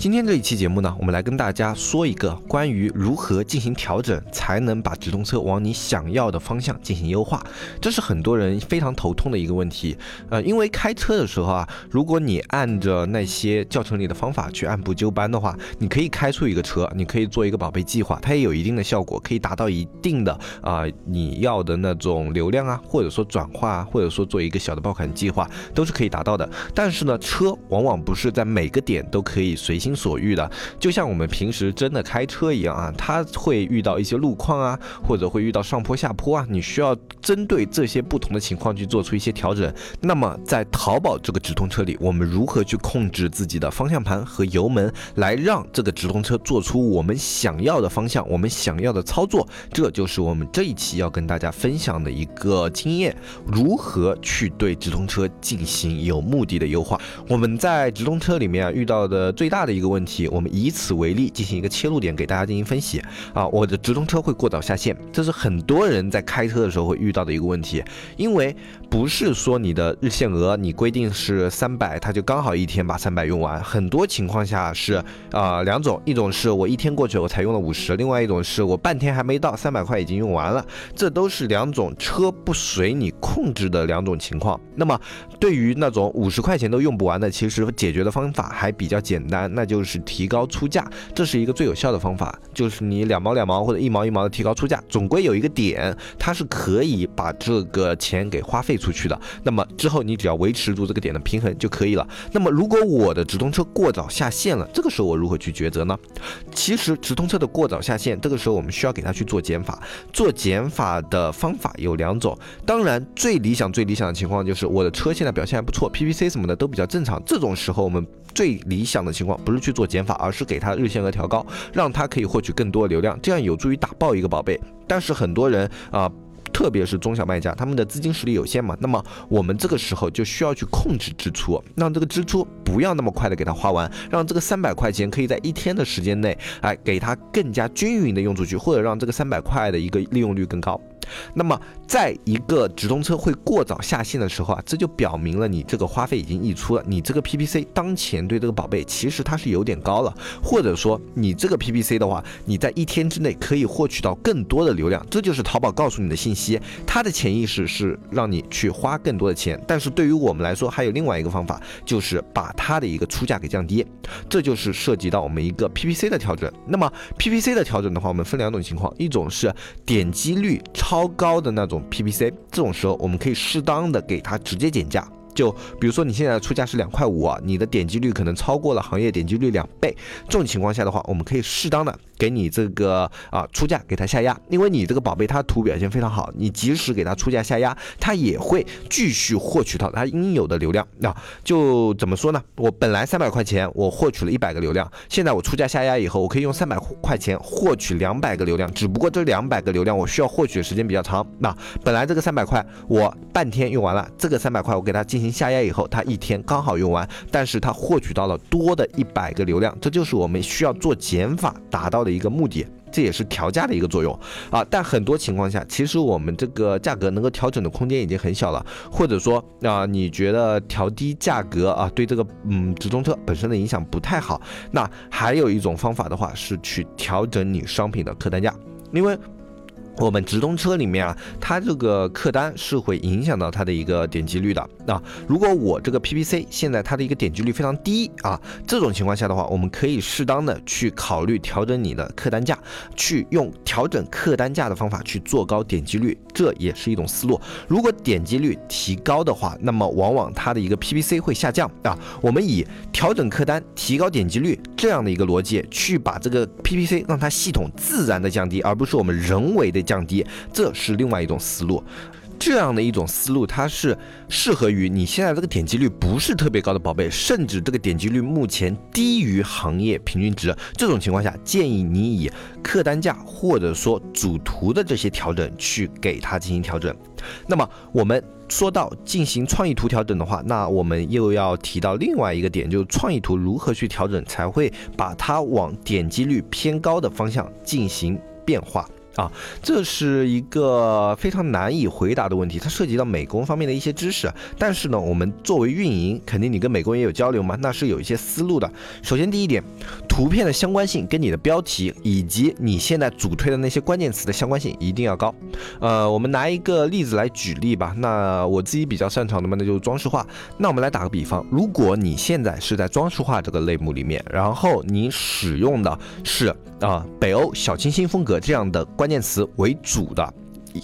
今天这一期节目呢，我们来跟大家说一个关于如何进行调整，才能把直通车往你想要的方向进行优化。这是很多人非常头痛的一个问题。呃，因为开车的时候啊，如果你按着那些教程里的方法去按部就班的话，你可以开出一个车，你可以做一个宝贝计划，它也有一定的效果，可以达到一定的啊你要的那种流量啊，或者说转化啊，或者说做一个小的爆款计划，都是可以达到的。但是呢，车往往不是在每个点都可以随心。所欲的，就像我们平时真的开车一样啊，它会遇到一些路况啊，或者会遇到上坡下坡啊，你需要针对这些不同的情况去做出一些调整。那么在淘宝这个直通车里，我们如何去控制自己的方向盘和油门，来让这个直通车做出我们想要的方向，我们想要的操作？这就是我们这一期要跟大家分享的一个经验，如何去对直通车进行有目的的优化。我们在直通车里面啊遇到的最大的一一个问题，我们以此为例进行一个切入点，给大家进行分析啊。我的直通车会过早下线，这是很多人在开车的时候会遇到的一个问题，因为不是说你的日限额你规定是三百，它就刚好一天把三百用完。很多情况下是啊两种，一种是我一天过去我才用了五十，另外一种是我半天还没到三百块已经用完了，这都是两种车不随你控制的两种情况。那么对于那种五十块钱都用不完的，其实解决的方法还比较简单，那。就是提高出价，这是一个最有效的方法。就是你两毛两毛或者一毛一毛的提高出价，总归有一个点，它是可以把这个钱给花费出去的。那么之后你只要维持住这个点的平衡就可以了。那么如果我的直通车过早下线了，这个时候我如何去抉择呢？其实直通车的过早下线，这个时候我们需要给它去做减法。做减法的方法有两种，当然最理想最理想的情况就是我的车现在表现还不错，PPC 什么的都比较正常。这种时候我们最理想的情况不是。去做减法，而是给它日限额调高，让它可以获取更多流量，这样有助于打爆一个宝贝。但是很多人啊，特别是中小卖家，他们的资金实力有限嘛，那么我们这个时候就需要去控制支出，让这个支出不要那么快的给它花完，让这个三百块钱可以在一天的时间内，哎，给它更加均匀的用出去，或者让这个三百块的一个利用率更高。那么，在一个直通车会过早下线的时候啊，这就表明了你这个花费已经溢出了。你这个 PPC 当前对这个宝贝其实它是有点高了，或者说你这个 PPC 的话，你在一天之内可以获取到更多的流量，这就是淘宝告诉你的信息。它的潜意识是让你去花更多的钱，但是对于我们来说，还有另外一个方法，就是把它的一个出价给降低。这就是涉及到我们一个 PPC 的调整。那么 PPC 的调整的话，我们分两种情况，一种是点击率超。超高的那种 PPC，这种时候我们可以适当的给它直接减价。就比如说你现在的出价是两块五啊，你的点击率可能超过了行业点击率两倍，这种情况下的话，我们可以适当的给你这个啊出价给它下压，因为你这个宝贝它图表现非常好，你即使给它出价下压，它也会继续获取到它应有的流量。那就怎么说呢？我本来三百块钱我获取了一百个流量，现在我出价下压以后，我可以用三百块钱获取两百个流量，只不过这两百个流量我需要获取的时间比较长。那本来这个三百块我半天用完了，这个三百块我给它进进行下压以后，它一天刚好用完，但是它获取到了多的一百个流量，这就是我们需要做减法达到的一个目的，这也是调价的一个作用啊。但很多情况下，其实我们这个价格能够调整的空间已经很小了，或者说啊，你觉得调低价格啊，对这个嗯直通车本身的影响不太好，那还有一种方法的话是去调整你商品的客单价，因为。我们直通车里面啊，它这个客单是会影响到它的一个点击率的啊。如果我这个 PPC 现在它的一个点击率非常低啊，这种情况下的话，我们可以适当的去考虑调整你的客单价，去用调整客单价的方法去做高点击率，这也是一种思路。如果点击率提高的话，那么往往它的一个 PPC 会下降啊。我们以调整客单、提高点击率这样的一个逻辑去把这个 PPC 让它系统自然的降低，而不是我们人为的。降低，这是另外一种思路。这样的一种思路，它是适合于你现在这个点击率不是特别高的宝贝，甚至这个点击率目前低于行业平均值。这种情况下，建议你以客单价或者说主图的这些调整去给它进行调整。那么我们说到进行创意图调整的话，那我们又要提到另外一个点，就是创意图如何去调整才会把它往点击率偏高的方向进行变化。啊，这是一个非常难以回答的问题，它涉及到美工方面的一些知识。但是呢，我们作为运营，肯定你跟美工也有交流嘛，那是有一些思路的。首先第一点，图片的相关性跟你的标题以及你现在主推的那些关键词的相关性一定要高。呃，我们拿一个例子来举例吧。那我自己比较擅长的嘛，那就是装饰画。那我们来打个比方，如果你现在是在装饰画这个类目里面，然后你使用的是啊北欧小清新风格这样的。关键词为主的，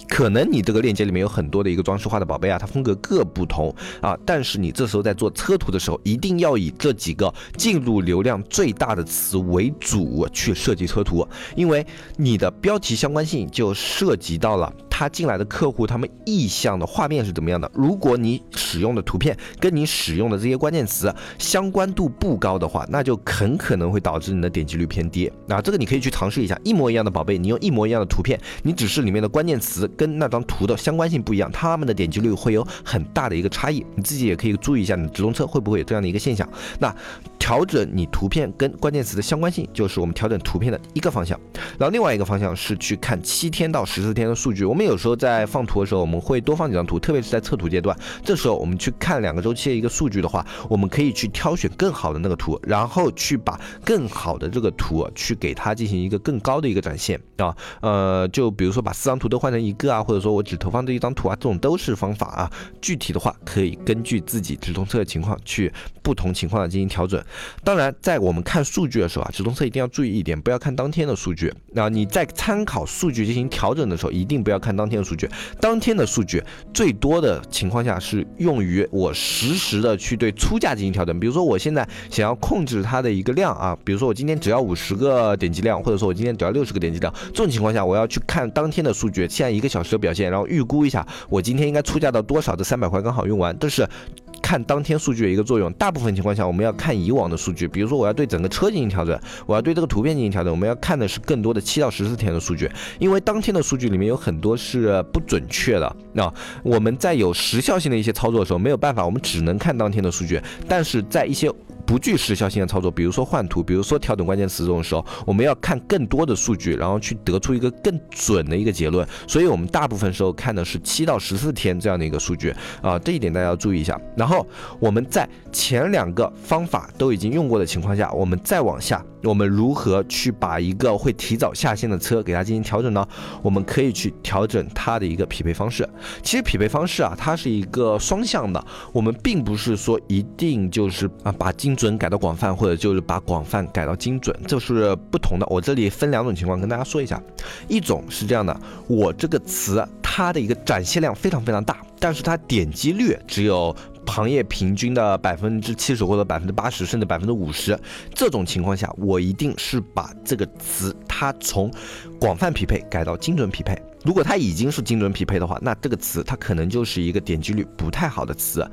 可能你这个链接里面有很多的一个装饰画的宝贝啊，它风格各不同啊，但是你这时候在做车图的时候，一定要以这几个进入流量最大的词为主去设计车图，因为你的标题相关性就涉及到了。他进来的客户，他们意向的画面是怎么样的？如果你使用的图片跟你使用的这些关键词相关度不高的话，那就很可能会导致你的点击率偏低。那这个你可以去尝试一下，一模一样的宝贝，你用一模一样的图片，你只是里面的关键词跟那张图的相关性不一样，他们的点击率会有很大的一个差异。你自己也可以注意一下，你的直通车会不会有这样的一个现象？那调整你图片跟关键词的相关性，就是我们调整图片的一个方向。然后另外一个方向是去看七天到十四天的数据，我们。有时候在放图的时候，我们会多放几张图，特别是在测图阶段。这时候我们去看两个周期的一个数据的话，我们可以去挑选更好的那个图，然后去把更好的这个图去给它进行一个更高的一个展现啊。呃，就比如说把四张图都换成一个啊，或者说我只投放这一张图啊，这种都是方法啊。具体的话可以根据自己直通车的情况去不同情况的进行调整。当然，在我们看数据的时候啊，直通车一定要注意一点，不要看当天的数据。那你在参考数据进行调整的时候，一定不要看。当天的数据，当天的数据最多的情况下是用于我实时的去对出价进行调整。比如说，我现在想要控制它的一个量啊，比如说我今天只要五十个点击量，或者说我今天只要六十个点击量，这种情况下，我要去看当天的数据，现在一个小时的表现，然后预估一下我今天应该出价到多少，的三百块刚好用完，这是。看当天数据的一个作用，大部分情况下我们要看以往的数据，比如说我要对整个车进行调整，我要对这个图片进行调整，我们要看的是更多的七到十四天的数据，因为当天的数据里面有很多是不准确的。那我们在有时效性的一些操作的时候没有办法，我们只能看当天的数据，但是在一些不具时效性的操作，比如说换图，比如说调整关键词这种时候，我们要看更多的数据，然后去得出一个更准的一个结论。所以，我们大部分时候看的是七到十四天这样的一个数据啊，这一点大家要注意一下。然后，我们在前两个方法都已经用过的情况下，我们再往下。我们如何去把一个会提早下线的车给它进行调整呢？我们可以去调整它的一个匹配方式。其实匹配方式啊，它是一个双向的。我们并不是说一定就是啊把精准改到广泛，或者就是把广泛改到精准，这是不同的。我这里分两种情况跟大家说一下。一种是这样的，我这个词它的一个展现量非常非常大，但是它点击率只有。行业平均的百分之七十或者百分之八十，甚至百分之五十，这种情况下，我一定是把这个词它从广泛匹配改到精准匹配。如果它已经是精准匹配的话，那这个词它可能就是一个点击率不太好的词。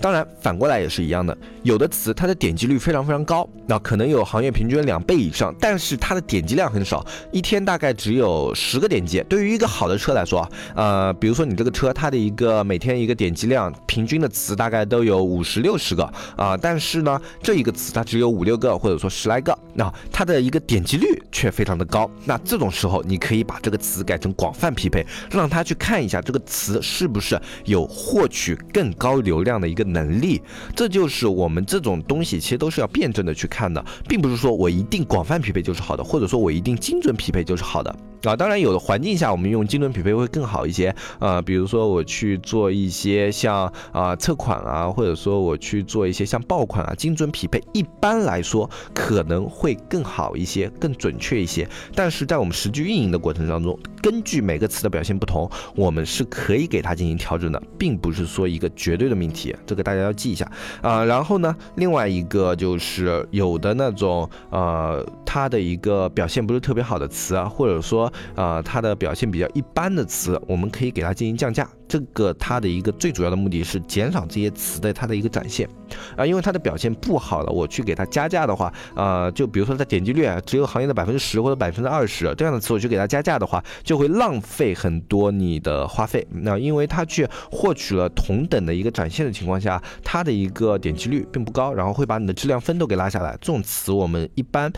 当然，反过来也是一样的，有的词它的点击率非常非常高，那可能有行业平均两倍以上，但是它的点击量很少，一天大概只有十个点击。对于一个好的车来说，呃，比如说你这个车它的一个每天一个点击量，平均的词大概都有五十六十个啊，但是呢，这一个词它只有五六个或者说十来个，那它的一个点击率却非常的高。那这种时候，你可以把这个词改成广泛匹配，让他去看一下这个词是不是有获取更高流量的一个。能力，这就是我们这种东西，其实都是要辩证的去看的，并不是说我一定广泛匹配就是好的，或者说我一定精准匹配就是好的啊。当然，有的环境下我们用精准匹配会更好一些啊。比如说我去做一些像啊测款啊，或者说我去做一些像爆款啊，精准匹配一般来说可能会更好一些，更准确一些。但是在我们实际运营的过程当中，根据每个词的表现不同，我们是可以给它进行调整的，并不是说一个绝对的命题。这个大家要记一下啊。然后呢，另外一个就是有的那种呃，它的一个表现不是特别好的词啊，或者说说啊它的表现比较一般的词，我们可以给它进行降价。这个它的一个最主要的目的是减少这些词的它的一个展现啊，因为它的表现不好了，我去给它加价的话，啊，就比如说它点击率只有行业的百分之十或者百分之二十这样的词，我去给它加价的话，就会浪费很多你的花费。那因为它去获取了同等的一个展现的情况下，它的一个点击率并不高，然后会把你的质量分都给拉下来。这种词我们一般。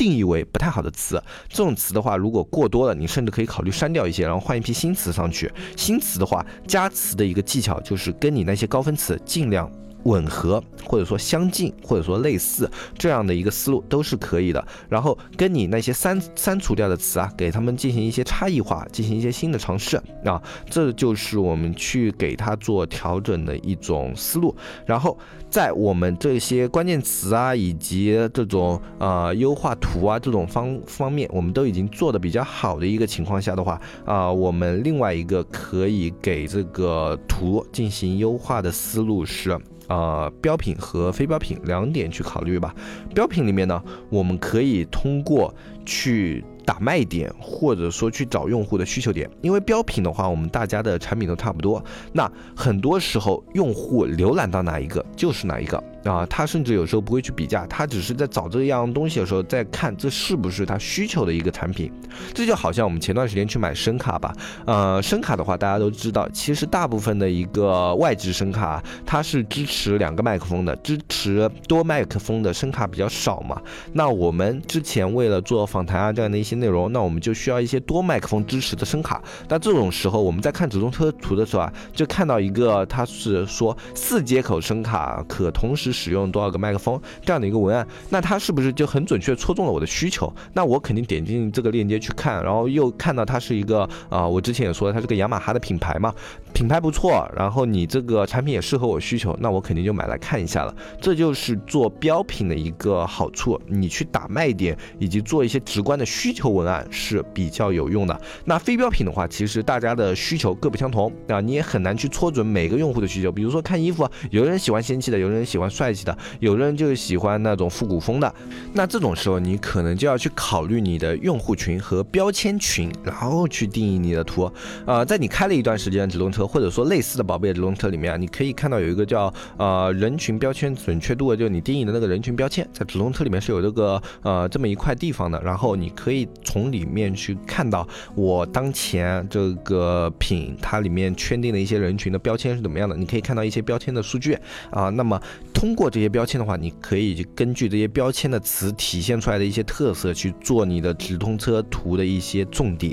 定义为不太好的词，这种词的话，如果过多了，你甚至可以考虑删掉一些，然后换一批新词上去。新词的话，加词的一个技巧就是跟你那些高分词尽量。吻合或者说相近或者说类似这样的一个思路都是可以的。然后跟你那些删删除掉的词啊，给他们进行一些差异化，进行一些新的尝试啊，这就是我们去给它做调整的一种思路。然后在我们这些关键词啊，以及这种呃优化图啊这种方方面，我们都已经做的比较好的一个情况下的话啊，我们另外一个可以给这个图进行优化的思路是。呃，标品和非标品两点去考虑吧。标品里面呢，我们可以通过去。打卖点，或者说去找用户的需求点，因为标品的话，我们大家的产品都差不多。那很多时候，用户浏览到哪一个就是哪一个啊，他甚至有时候不会去比价，他只是在找这样东西的时候，在看这是不是他需求的一个产品。这就好像我们前段时间去买声卡吧，呃，声卡的话，大家都知道，其实大部分的一个外置声卡，它是支持两个麦克风的，支持多麦克风的声卡比较少嘛。那我们之前为了做访谈啊这样的一些。内容，那我们就需要一些多麦克风支持的声卡。那这种时候，我们在看直通车图的时候啊，就看到一个，它是说四接口声卡可同时使用多少个麦克风这样的一个文案。那它是不是就很准确戳中了我的需求？那我肯定点进这个链接去看，然后又看到它是一个啊，我之前也说它是个雅马哈的品牌嘛，品牌不错，然后你这个产品也适合我需求，那我肯定就买来看一下了。这就是做标品的一个好处，你去打卖点以及做一些直观的需求。文案是比较有用的。那非标品的话，其实大家的需求各不相同啊，你也很难去戳准每个用户的需求。比如说看衣服，有的人喜欢仙气的，有的人喜欢帅气的，有的人就喜欢那种复古风的。那这种时候，你可能就要去考虑你的用户群和标签群，然后去定义你的图。呃，在你开了一段时间直通车，或者说类似的宝贝直通车里面，你可以看到有一个叫呃人群标签准确度，就你定义的那个人群标签，在直通车里面是有这个呃这么一块地方的，然后你可以。从里面去看到我当前这个品它里面圈定的一些人群的标签是怎么样的，你可以看到一些标签的数据啊。那么通通过这些标签的话，你可以根据这些标签的词体现出来的一些特色去做你的直通车图的一些重点。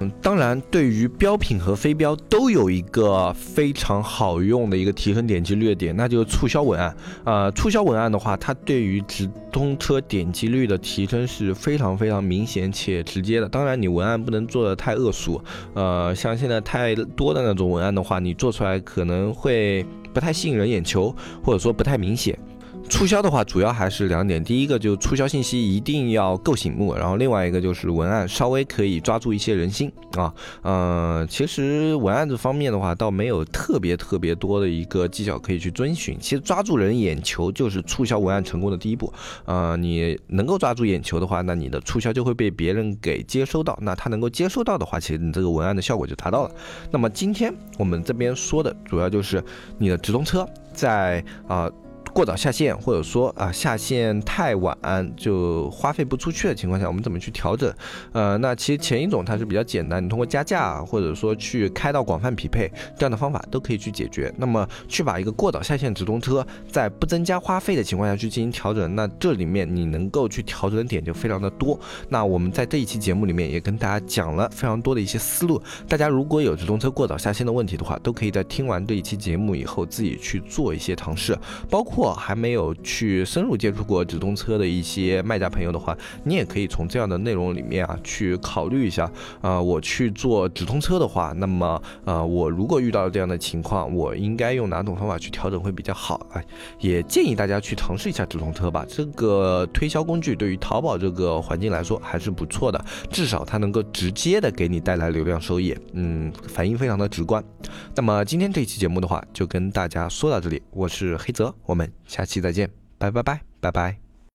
嗯，当然对于标品和非标都有一个非常好用的一个提升点击率的点，那就是促销文案。呃，促销文案的话，它对于直通车点击率的提升是非常非常明显。且直接的，当然你文案不能做的太恶俗，呃，像现在太多的那种文案的话，你做出来可能会不太吸引人眼球，或者说不太明显。促销的话，主要还是两点。第一个就是促销信息一定要够醒目，然后另外一个就是文案稍微可以抓住一些人心啊。呃，其实文案这方面的话，倒没有特别特别多的一个技巧可以去遵循。其实抓住人眼球就是促销文案成功的第一步。呃，你能够抓住眼球的话，那你的促销就会被别人给接收到。那他能够接收到的话，其实你这个文案的效果就达到了。那么今天我们这边说的主要就是你的直通车在啊。过早下线，或者说啊下线太晚就花费不出去的情况下，我们怎么去调整？呃，那其实前一种它是比较简单，你通过加价或者说去开到广泛匹配这样的方法都可以去解决。那么去把一个过早下线直通车在不增加花费的情况下去进行调整，那这里面你能够去调整的点就非常的多。那我们在这一期节目里面也跟大家讲了非常多的一些思路，大家如果有直通车过早下线的问题的话，都可以在听完这一期节目以后自己去做一些尝试，包括。还没有去深入接触过直通车的一些卖家朋友的话，你也可以从这样的内容里面啊去考虑一下。啊，我去做直通车的话，那么呃，我如果遇到了这样的情况，我应该用哪种方法去调整会比较好？哎，也建议大家去尝试一下直通车吧。这个推销工具对于淘宝这个环境来说还是不错的，至少它能够直接的给你带来流量收益。嗯，反应非常的直观。那么今天这一期节目的话，就跟大家说到这里。我是黑泽，我们下期再见，拜拜拜拜拜。